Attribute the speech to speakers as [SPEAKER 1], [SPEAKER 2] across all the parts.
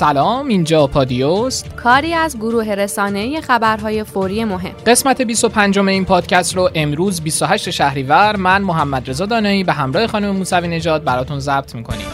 [SPEAKER 1] سلام اینجا پادیوست
[SPEAKER 2] کاری از گروه رسانه‌ای خبرهای فوری مهم.
[SPEAKER 1] قسمت 25 این پادکست رو امروز 28 شهریور من محمد رضا دانایی به همراه خانم موسوی نژاد براتون ضبط می‌کنیم.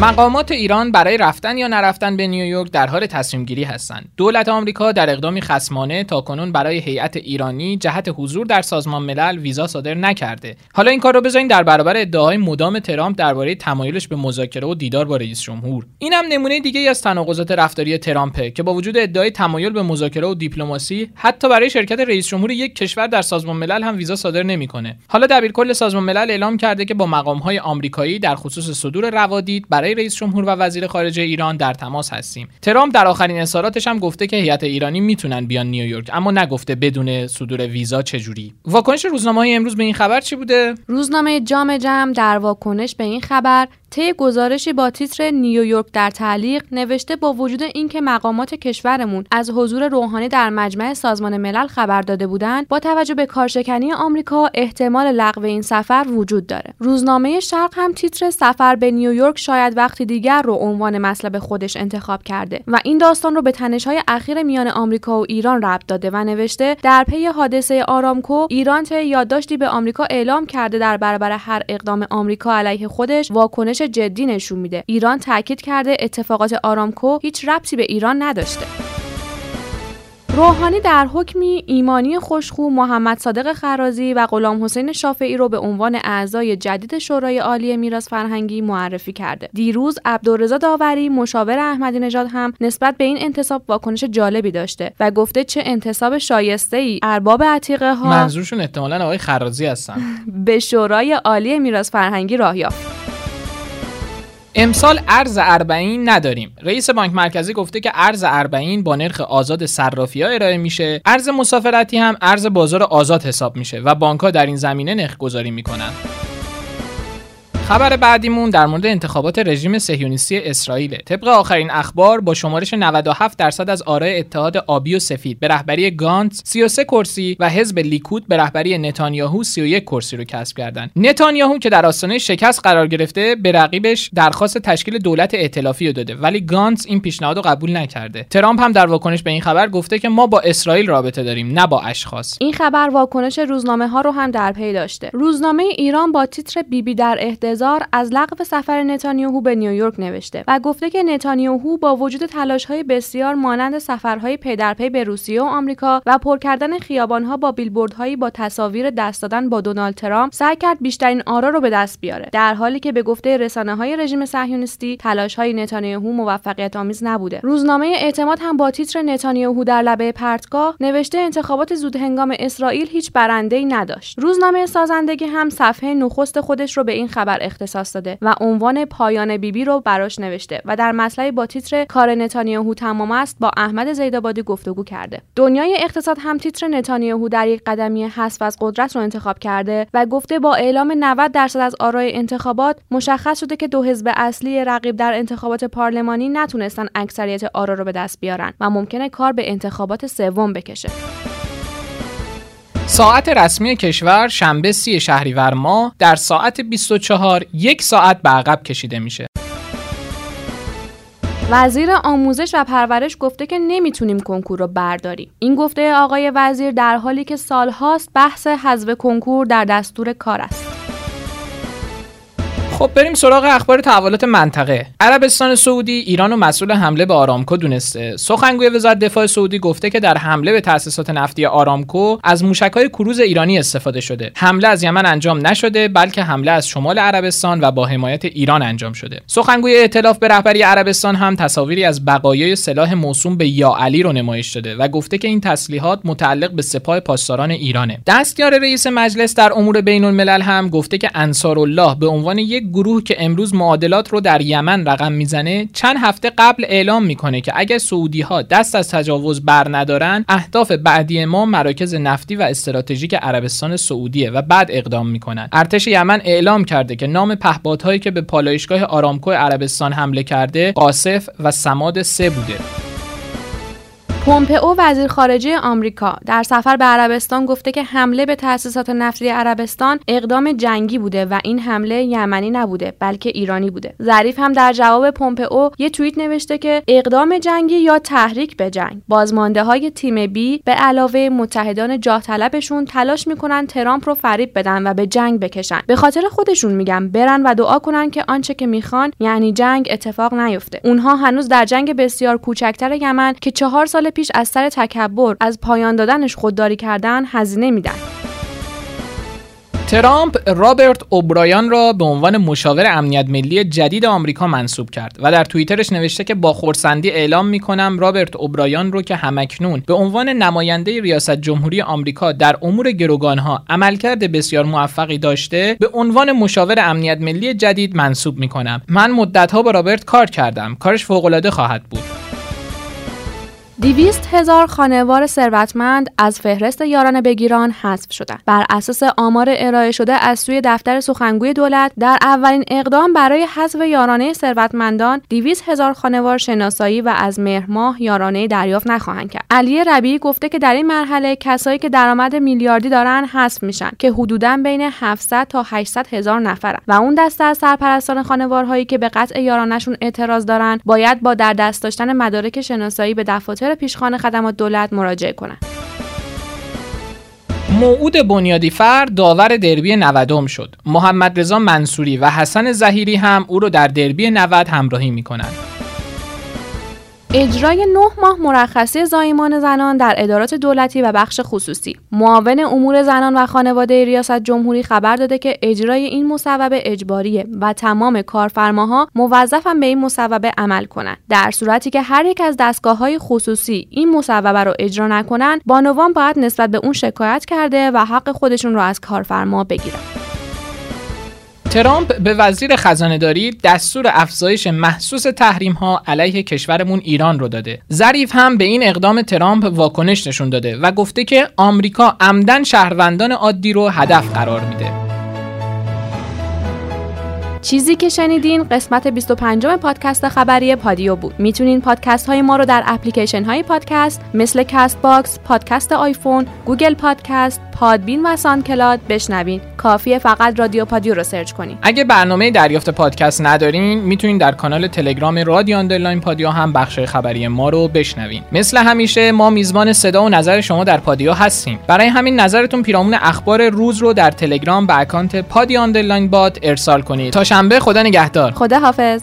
[SPEAKER 1] مقامات ایران برای رفتن یا نرفتن به نیویورک در حال تصمیم گیری هستند. دولت آمریکا در اقدامی خصمانه کنون برای هیئت ایرانی جهت حضور در سازمان ملل ویزا صادر نکرده. حالا این کار رو بذارین در برابر ادعاهای مدام ترامپ درباره تمایلش به مذاکره و دیدار با رئیس جمهور. این هم نمونه دیگه ای از تناقضات رفتاری ترامپه که با وجود ادعای تمایل به مذاکره و دیپلماسی حتی برای شرکت رئیس جمهور یک کشور در سازمان ملل هم ویزا صادر نمی‌کنه. حالا دبیرکل سازمان ملل اعلام کرده که با مقامهای آمریکایی در خصوص صدور روادید برای رئیس جمهور و وزیر خارجه ایران در تماس هستیم. ترامپ در آخرین اظهاراتش هم گفته که هیئت ایرانی می‌تونن بیان نیویورک اما نگفته بدون صدور ویزا چجوری. واکنش روزنامه های امروز به این خبر چی بوده؟
[SPEAKER 2] روزنامه جام جم در واکنش به این خبر طی گزارشی با تیتر نیویورک در تعلیق نوشته با وجود اینکه مقامات کشورمون از حضور روحانی در مجمع سازمان ملل خبر داده بودند با توجه به کارشکنی آمریکا احتمال لغو این سفر وجود داره. روزنامه شرق هم تیتر سفر به نیویورک شاید وقتی دیگر رو عنوان مطلب خودش انتخاب کرده و این داستان رو به تنش‌های اخیر میان آمریکا و ایران ربط داده و نوشته در پی حادثه آرامکو ایران طی یادداشتی به آمریکا اعلام کرده در برابر هر اقدام آمریکا علیه خودش واکنش جدی نشون میده ایران تاکید کرده اتفاقات آرامکو هیچ ربطی به ایران نداشته روحانی در حکمی ایمانی خوشخو محمد صادق خرازی و غلام حسین شافعی رو به عنوان اعضای جدید شورای عالی میراث فرهنگی معرفی کرده. دیروز عبدالرضا داوری مشاور احمدی نژاد هم نسبت به این انتصاب واکنش جالبی داشته و گفته چه انتصاب شایسته ای ارباب عتیقه ها
[SPEAKER 1] منظورشون احتمالاً آقای خرازی هستن
[SPEAKER 2] به شورای عالی میراث فرهنگی راه یافت.
[SPEAKER 1] امسال ارز اربعین نداریم. رئیس بانک مرکزی گفته که ارز اربعین با نرخ آزاد صرافی ها ارائه میشه. ارز مسافرتی هم ارز بازار آزاد حساب میشه و بانک ها در این زمینه نرخ گذاری می‌کنن. خبر بعدیمون در مورد انتخابات رژیم صهیونیستی اسرائیل طبق آخرین اخبار با شمارش 97 درصد از آرای اتحاد آبی و سفید به رهبری گانت 33 کرسی و حزب لیکود به رهبری نتانیاهو 31 کرسی رو کسب کردند نتانیاهو که در آستانه شکست قرار گرفته به رقیبش درخواست تشکیل دولت ائتلافی رو داده. ولی گانت این پیشنهاد رو قبول نکرده. ترامپ هم در واکنش به این خبر گفته که ما با اسرائیل رابطه داریم نه با اشخاص.
[SPEAKER 2] این خبر واکنش روزنامه ها رو هم در پی داشته. روزنامه ایران با تیتر بیبی در احتضار از لغو سفر نتانیاهو به نیویورک نوشته و گفته که نتانیاهو با وجود های بسیار مانند سفرهای پی به روسیه و آمریکا و پر کردن خیابانها با بیلبوردهایی با تصاویر دست دادن با دونالد ترامپ سعی کرد بیشترین آرا رو به دست بیاره. در حالی که به گفته رسانه های رژیم صهیونیستی تلاش های نتانیاهو موفقیت آمیز نبوده. روزنامه اعتماد هم با تیتر نتانیاهو در لبه پرتگاه نوشته انتخابات زود هنگام اسرائیل هیچ برنده ای نداشت. روزنامه سازندگی هم صفحه نخست خودش رو به این خبر اختصاص داده و عنوان پایان بیبی رو براش نوشته و در مطلبی با تیتر کار نتانیاهو تمام است با احمد زیدآبادی گفتگو کرده. دنیای اقتصاد هم تیتر نتانیاهو در یک قدمی حذف از قدرت رو انتخاب کرده و گفته با اعلام 90 درصد از آرای انتخابات مشخص شده که دو حزب اصلی رقیب در انتخابات پارلمانی نتونستن اکثریت آرا رو به دست بیارن و ممکنه کار به انتخابات سوم بکشه.
[SPEAKER 1] ساعت رسمی کشور شنبه سی شهریور ماه در ساعت 24 یک ساعت به عقب کشیده میشه.
[SPEAKER 2] وزیر آموزش و پرورش گفته که نمی‌تونیم کنکور رو برداریم. این گفته آقای وزیر در حالی که سالهاست بحث حذف کنکور در دستور کار است.
[SPEAKER 1] خب بریم سراغ اخبار تحولات منطقه. عربستان سعودی ایران و مسئول حمله به آرامکو دونسته. سخنگوی وزارت دفاع سعودی گفته که در حمله به تأسیسات نفتی آرامکو از موشکهای کروز ایرانی استفاده شده. حمله از یمن انجام نشده بلکه حمله از شمال عربستان و با حمایت ایران انجام شده. سخنگوی ائتلاف به رهبری عربستان هم تصاویری از بقایای سلاح موسوم به یا علی رو نمایش داده و گفته که این تسلیحات متعلق به سپاه پاسداران ایرانه. دستیار رئیس مجلس در امور بین الملل هم گفته که انصارالله به عنوان یک گروه که امروز معادلات رو در یمن رقم می‌زنه چند هفته قبل اعلام می‌کنه که اگر سعودی ها دست از تجاوز بر ندارن اهداف بعدی ما مراکز نفتی و استراتژیک عربستان سعودیه و بعد اقدام می‌کنن. ارتش یمن اعلام کرده که نام پهپادهایی که به پالایشگاه آرامکو عربستان حمله کرده قاصف و سماد سه بوده.
[SPEAKER 2] پومپئو وزیر خارجه آمریکا در سفر به عربستان گفته که حمله به تأسیسات نفتی عربستان اقدام جنگی بوده و این حمله یمنی نبوده بلکه ایرانی بوده. ظریف هم در جواب پومپئو یه توییت نوشته که اقدام جنگی یا تحریک به جنگ. بازمانده های تیم بی به علاوه متحدان جاه طلبشون تلاش می‌کنن ترامپ رو فریب بدن و به جنگ بکشن. به خاطر خودشون میگم برن و دعا کنن که آنچه که می‌خوان یعنی جنگ اتفاق نیفته. اونها هنوز در جنگ بسیار کوچکتر یمن که چهار سال پیش از سر تکبر از پایان دادنش خودداری کردن هزینه میدن.
[SPEAKER 1] ترامپ رابرت اوبرایان را به عنوان مشاور امنیت ملی جدید آمریکا منصوب کرد و در توییترش نوشته که با خورسندی اعلام می کنم رابرت اوبرایان رو که همکنون به عنوان نماینده ریاست جمهوری آمریکا در امور گروگانها عملکرد بسیار موفقی داشته به عنوان مشاور امنیت ملی جدید منصوب می کنم من مدتها با رابرت کار کردم. کارش فوق خواهد بود.
[SPEAKER 2] دیویست هزار خانوار ثروتمند از فهرست یاران بگیران حذف شدند. بر اساس آمار ارائه شده از سوی دفتر سخنگوی دولت در اولین اقدام برای حذف یارانه ثروتمندان 200 هزار خانوار شناسایی و از مهر ماه یارانه دریافت نخواهند کرد. علی ربیعی گفته که در این مرحله کسایی که درآمد میلیاردی دارن حذف میشن که حدودا بین 700 تا 800 هزار نفرن و اون دسته از سرپرستان خانوارهایی که به قطع یارانشون اعتراض دارن باید با در دست داشتن مدارک شناسایی به دفاتر پیشخانه خدمات دولت مراجعه کنند.
[SPEAKER 1] موعود بنیادی فر داور دربی 90 شد. محمد رضا منصوری و حسن زهیری هم او رو در دربی 90 همراهی می کنند.
[SPEAKER 2] اجرای نه ماه مرخصی زایمان زنان در ادارات دولتی و بخش خصوصی. معاون امور زنان و خانواده ریاست جمهوری خبر داده که اجرای این مصوبه اجباریه و تمام کارفرماها موظفن به این مصوبه عمل کنند در صورتی که هر یک از دستگاه های خصوصی این مصوبه رو اجرا نکنند بانوان باید نسبت به اون شکایت کرده و حق خودشون رو از کارفرما بگیرن.
[SPEAKER 1] ترامپ به وزیر خزانه داری دستور افزایش محسوس تحریم ها علیه کشورمون ایران رو داده. ظریف هم به این اقدام ترامپ واکنش نشون داده و گفته که آمریکا عمدا شهروندان عادی رو هدف قرار میده.
[SPEAKER 2] چیزی که شنیدین قسمت 25 پادکست خبری پادیو بود. می‌تونین پادکست های ما رو در اپلیکیشن های پادکست مثل کاست باکس، پادکست آیفون، گوگل پادکست، پادبین و ساندکلاد بشنوین کافیه فقط رادیو پادیو رو search کنین
[SPEAKER 1] اگه برنامه دریافت پادکست ندارین می‌تونین در کانال تلگرام رادیو underline پادیو هم بخش خبری ما رو بشنوین. مثل همیشه ما میزبان صدا و نظر شما در پادیو هستیم. برای همین نظرتون پیرامون اخبار روز رو در تلگرام به اکانت پادیو underline bot ارسال کنید. تا شنبه خدا نگهدار.
[SPEAKER 2] خدا حافظ